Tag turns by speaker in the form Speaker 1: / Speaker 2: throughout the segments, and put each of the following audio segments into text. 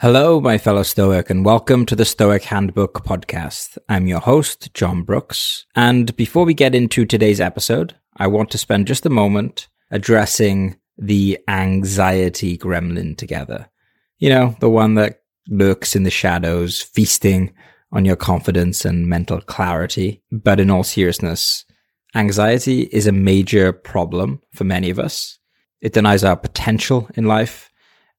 Speaker 1: Hello, my fellow Stoic, and welcome to the Stoic Handbook podcast. I'm your host, Jon Brooks. And before we get into today's episode, I want to spend just a moment addressing the anxiety gremlin together. You know, the one that lurks in the shadows, feasting on your confidence and mental clarity. But in all seriousness, anxiety is a major problem for many of us. It denies our potential in life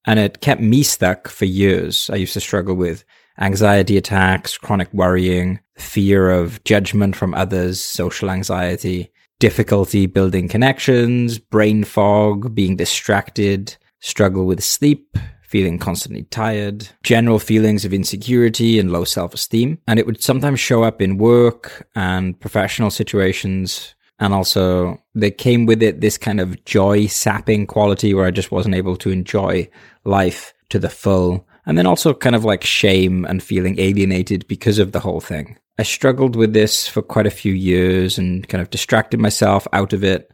Speaker 1: and it kept me stuck for years. I used to struggle with anxiety attacks, chronic worrying, fear of judgment from others, social anxiety, difficulty building connections, brain fog, being distracted, struggle with sleep, feeling constantly tired, general feelings of insecurity and low self esteem. And it would sometimes show up in work and professional situations and also they came with it this kind of joy sapping quality where I just wasn't able to enjoy life to the full. And then also kind of like shame and feeling alienated because of the whole thing. I struggled with this for quite a few years and kind of distracted myself out of it,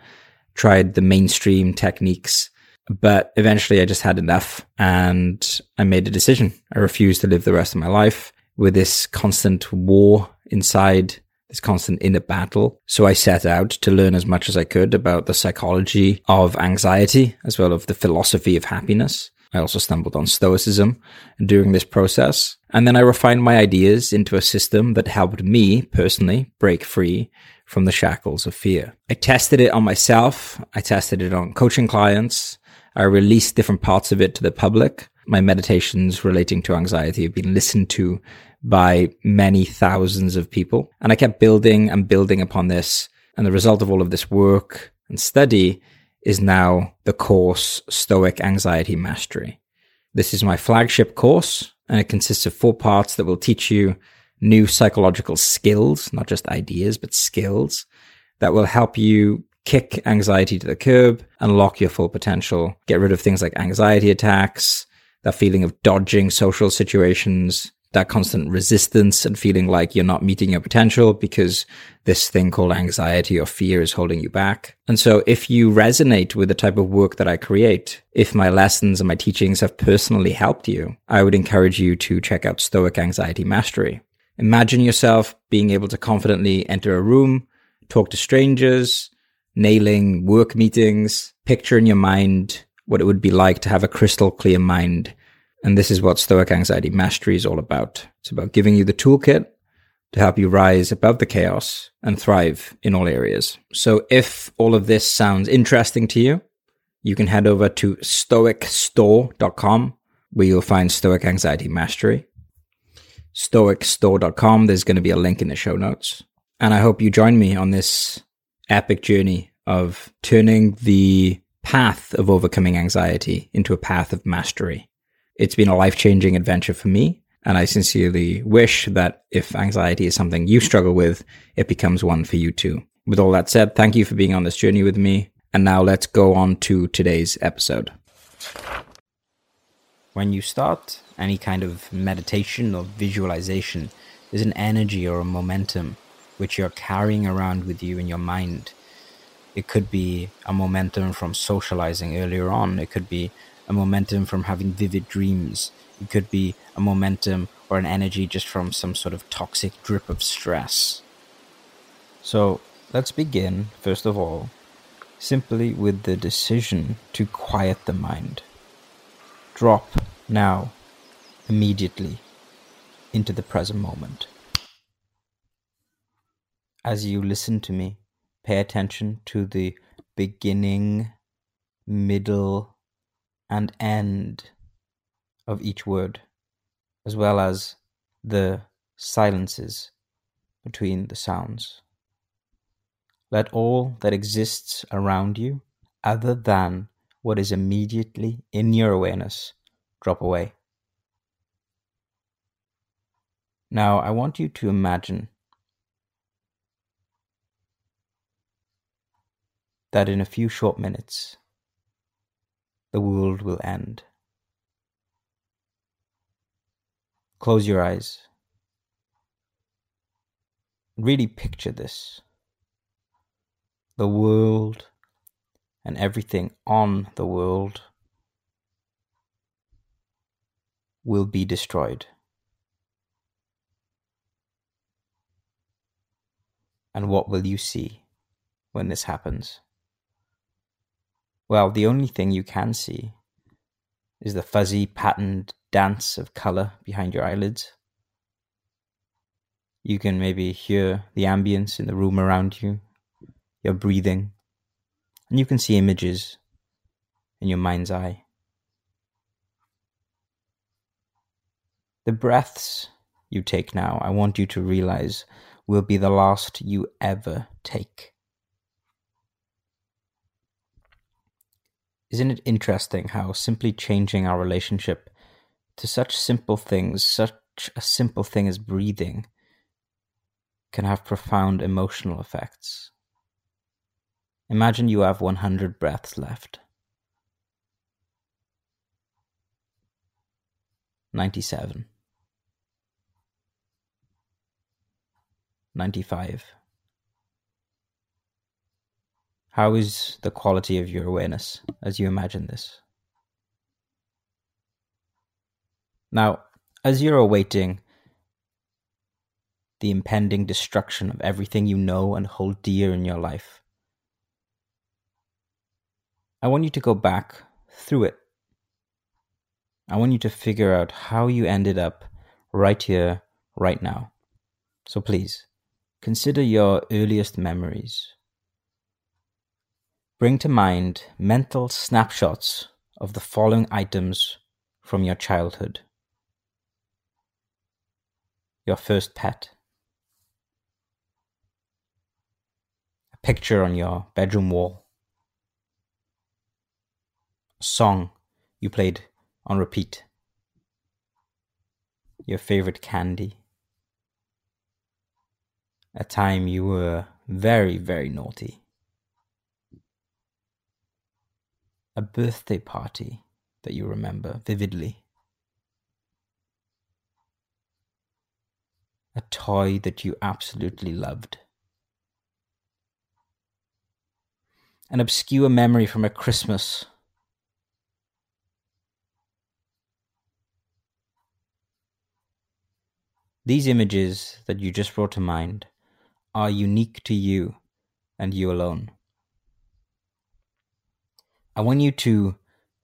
Speaker 1: tried the mainstream techniques, but eventually I just had enough and I made a decision. I refused to live the rest of my life with this constant war inside this constant inner battle. So I set out to learn as much as I could about the psychology of anxiety as well as the philosophy of happiness. I also stumbled on Stoicism during this process. And then I refined my ideas into a system that helped me personally break free from the shackles of fear. I tested it on myself. I tested it on coaching clients. I released different parts of it to the public. My meditations relating to anxiety have been listened to by many thousands of people. And I kept building and building upon this. And the result of all of this work and study is now the course Stoic Anxiety Mastery. This is my flagship course, and it consists of four parts that will teach you new psychological skills, not just ideas, but skills that will help you kick anxiety to the curb, unlock your full potential, get rid of things like anxiety attacks, that feeling of dodging social situations, that constant resistance and feeling like you're not meeting your potential because this thing called anxiety or fear is holding you back. And so if you resonate with the type of work that I create, if my lessons and my teachings have personally helped you, I would encourage you to check out Stoic Anxiety Mastery. Imagine yourself being able to confidently enter a room, talk to strangers, nailing work meetings, picture in your mind what it would be like to have a crystal clear mind and this is what Stoic Anxiety Mastery is all about. It's about giving you the toolkit to help you rise above the chaos and thrive in all areas. So if all of this sounds interesting to you, you can head over to stoicstore.com where you'll find Stoic Anxiety Mastery. Stoicstore.com, there's going to be a link in the show notes. And I hope you join me on this epic journey of turning the path of overcoming anxiety into a path of mastery. It's been a life changing adventure for me. And I sincerely wish that if anxiety is something you struggle with, it becomes one for you too. With all that said, thank you for being on this journey with me. And now let's go on to today's episode. When you start any kind of meditation or visualization, there's an energy or a momentum which you're carrying around with you in your mind. It could be a momentum from socializing earlier on. It could be a momentum from having vivid dreams. It could be a momentum or an energy just from some sort of toxic drip of stress. So let's begin, first of all, simply with the decision to quiet the mind. Drop now, immediately, into the present moment. As you listen to me, pay attention to the beginning, middle, and end of each word, as well as the silences between the sounds. Let all that exists around you, other than what is immediately in your awareness, drop away. Now, I want you to imagine that in a few short minutes, the world will end. Close your eyes. Really picture this. The world and everything on the world will be destroyed. And what will you see when this happens? Well, the only thing you can see is the fuzzy patterned dance of color behind your eyelids. You can maybe hear the ambience in the room around you, your breathing, and you can see images in your mind's eye. The breaths you take now, I want you to realize, will be the last you ever take. Isn't it interesting how simply changing our relationship to such simple things, such a simple thing as breathing, can have profound emotional effects? Imagine you have 100 breaths left. 97. 95. How is the quality of your awareness as you imagine this? Now, as you're awaiting the impending destruction of everything you know and hold dear in your life, I want you to go back through it. I want you to figure out how you ended up right here, right now. So please, consider your earliest memories. Bring to mind mental snapshots of the following items from your childhood. Your first pet, a picture on your bedroom wall, a song you played on repeat, your favorite candy, a time you were very, very naughty, a birthday party that you remember vividly. a toy that you absolutely loved. An obscure memory from a Christmas. These images that you just brought to mind are unique to you and you alone. I want you to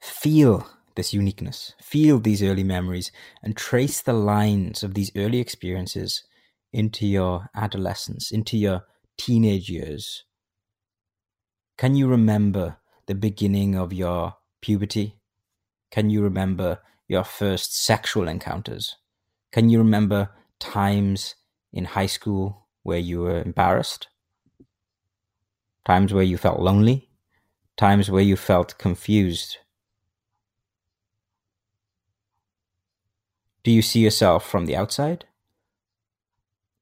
Speaker 1: feel this uniqueness, feel these early memories, and trace the lines of these early experiences into your adolescence, into your teenage years. Can you remember the beginning of your puberty? Can you remember your first sexual encounters? Can you remember times in high school where you were embarrassed? Times where you felt lonely? Times where you felt confused Do you see yourself from the outside?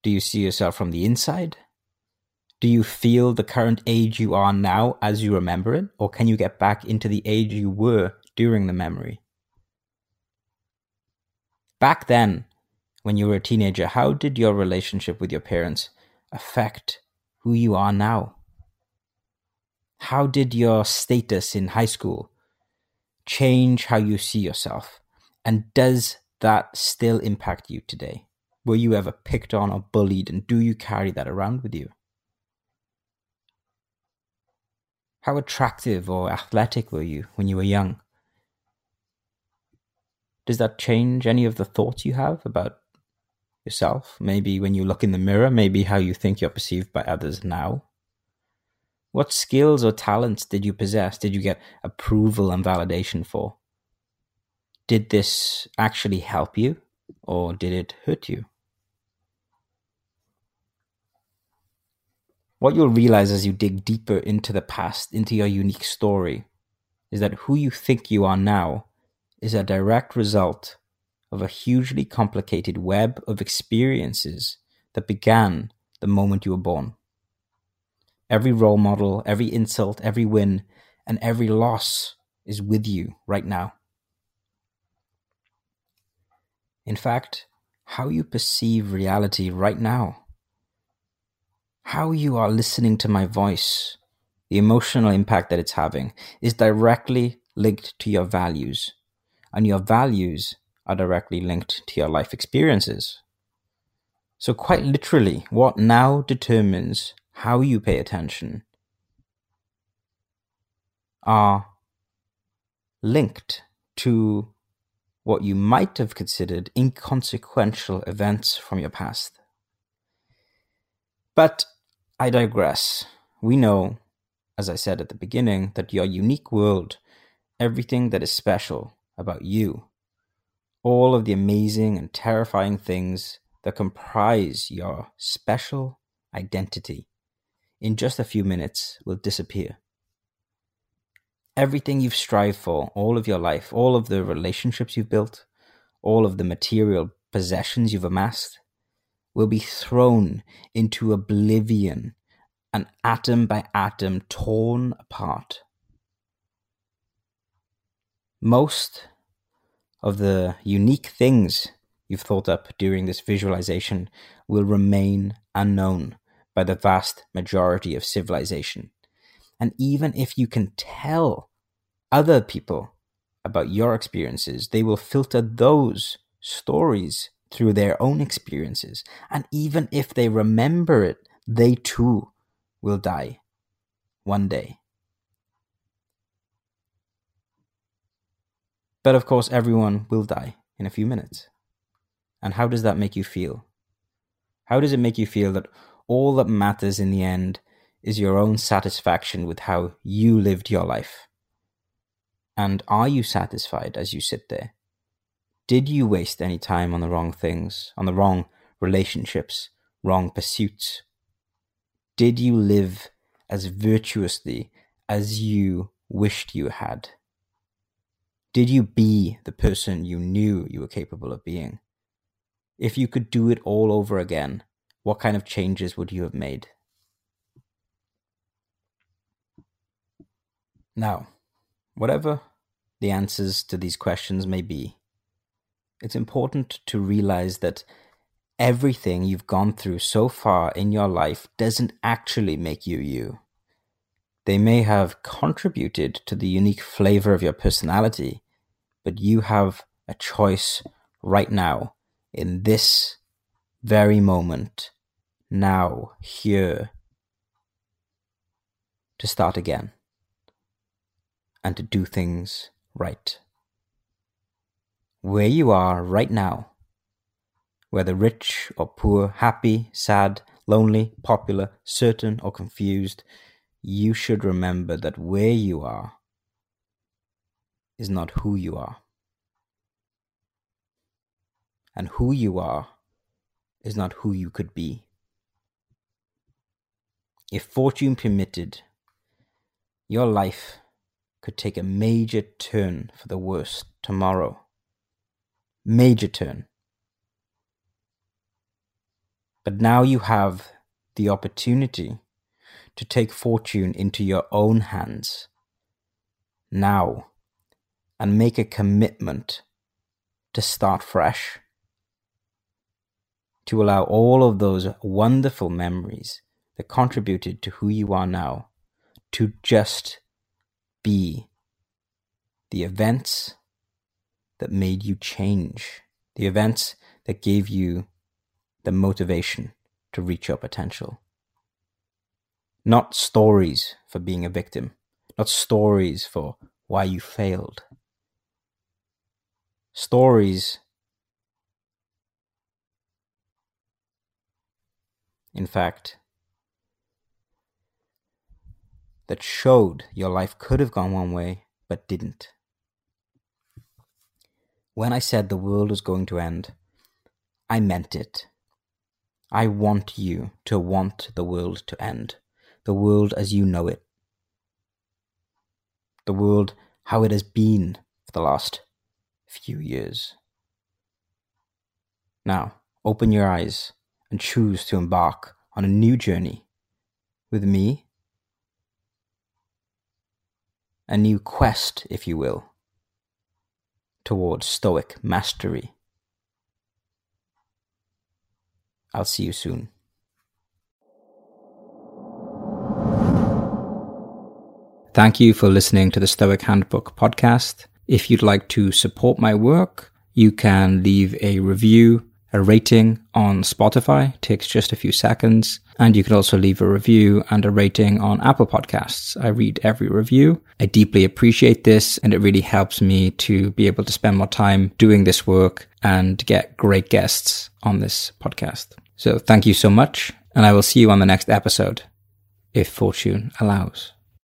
Speaker 1: Do you see yourself from the inside? Do you feel the current age you are now as you remember it? Or can you get back into the age you were during the memory? Back then, when you were a teenager, how did your relationship with your parents affect who you are now? How did your status in high school change how you see yourself? And does that still impact you today? Were you ever picked on or bullied, and do you carry that around with you? How attractive or athletic were you when you were young? Does that change any of the thoughts you have about yourself? Maybe when you look in the mirror, maybe how you think you're perceived by others now? What skills or talents did you possess? Did you get approval and validation for? did this actually help you or did it hurt you? What you'll realize as you dig deeper into the past, into your unique story, is that who you think you are now is a direct result of a hugely complicated web of experiences that began the moment you were born. Every role model, every insult, every win, and every loss is with you right now. In fact, how you perceive reality right now. How you are listening to my voice, the emotional impact that it's having, is directly linked to your values. And your values are directly linked to your life experiences. So, quite literally, what now determines how you pay attention are linked to what you might have considered inconsequential events from your past. But I digress. We know, as I said at the beginning, that your unique world, everything that is special about you, all of the amazing and terrifying things that comprise your special identity, in just a few minutes will disappear everything you've strived for all of your life, all of the relationships you've built, all of the material possessions you've amassed, will be thrown into oblivion and atom by atom torn apart. Most of the unique things you've thought up during this visualization will remain unknown by the vast majority of civilization. And even if you can tell other people about your experiences, they will filter those stories through their own experiences. And even if they remember it, they too will die one day. But of course, everyone will die in a few minutes. And how does that make you feel? How does it make you feel that all that matters in the end is your own satisfaction with how you lived your life? And are you satisfied as you sit there? Did you waste any time on the wrong things, on the wrong relationships, wrong pursuits? Did you live as virtuously as you wished you had? Did you be the person you knew you were capable of being? If you could do it all over again, what kind of changes would you have made? Now, whatever the answers to these questions may be, it's important to realize that everything you've gone through so far in your life doesn't actually make you you. They may have contributed to the unique flavor of your personality, but you have a choice right now, in this very moment, now, here, to start again. And to do things right. Where you are right now, whether rich or poor, happy, sad, lonely, popular, certain or confused, you should remember that where you are is not who you are. And who you are is not who you could be. If fortune permitted, your life could take a major turn for the worse tomorrow. Major turn. But now you have the opportunity to take fortune into your own hands. Now. And make a commitment to start fresh. To allow all of those wonderful memories that contributed to who you are now to just be the events that made you change, the events that gave you the motivation to reach your potential. Not stories for being a victim, not stories for why you failed. Stories, in fact, that showed your life could have gone one way but didn't. When I said the world was going to end, I meant it. I want you to want the world to end, the world as you know it, the world how it has been for the last few years. Now, open your eyes and choose to embark on a new journey with me a new quest, if you will, towards Stoic mastery. I'll see you soon. Thank you for listening to the Stoic Handbook podcast. If you'd like to support my work, you can leave a review, a rating on Spotify. Takes just a few seconds. And you can also leave a review and a rating on Apple Podcasts. I read every review. I deeply appreciate this and it really helps me to be able to spend more time doing this work and get great guests on this podcast. So thank you so much. And I will see you on the next episode if fortune allows.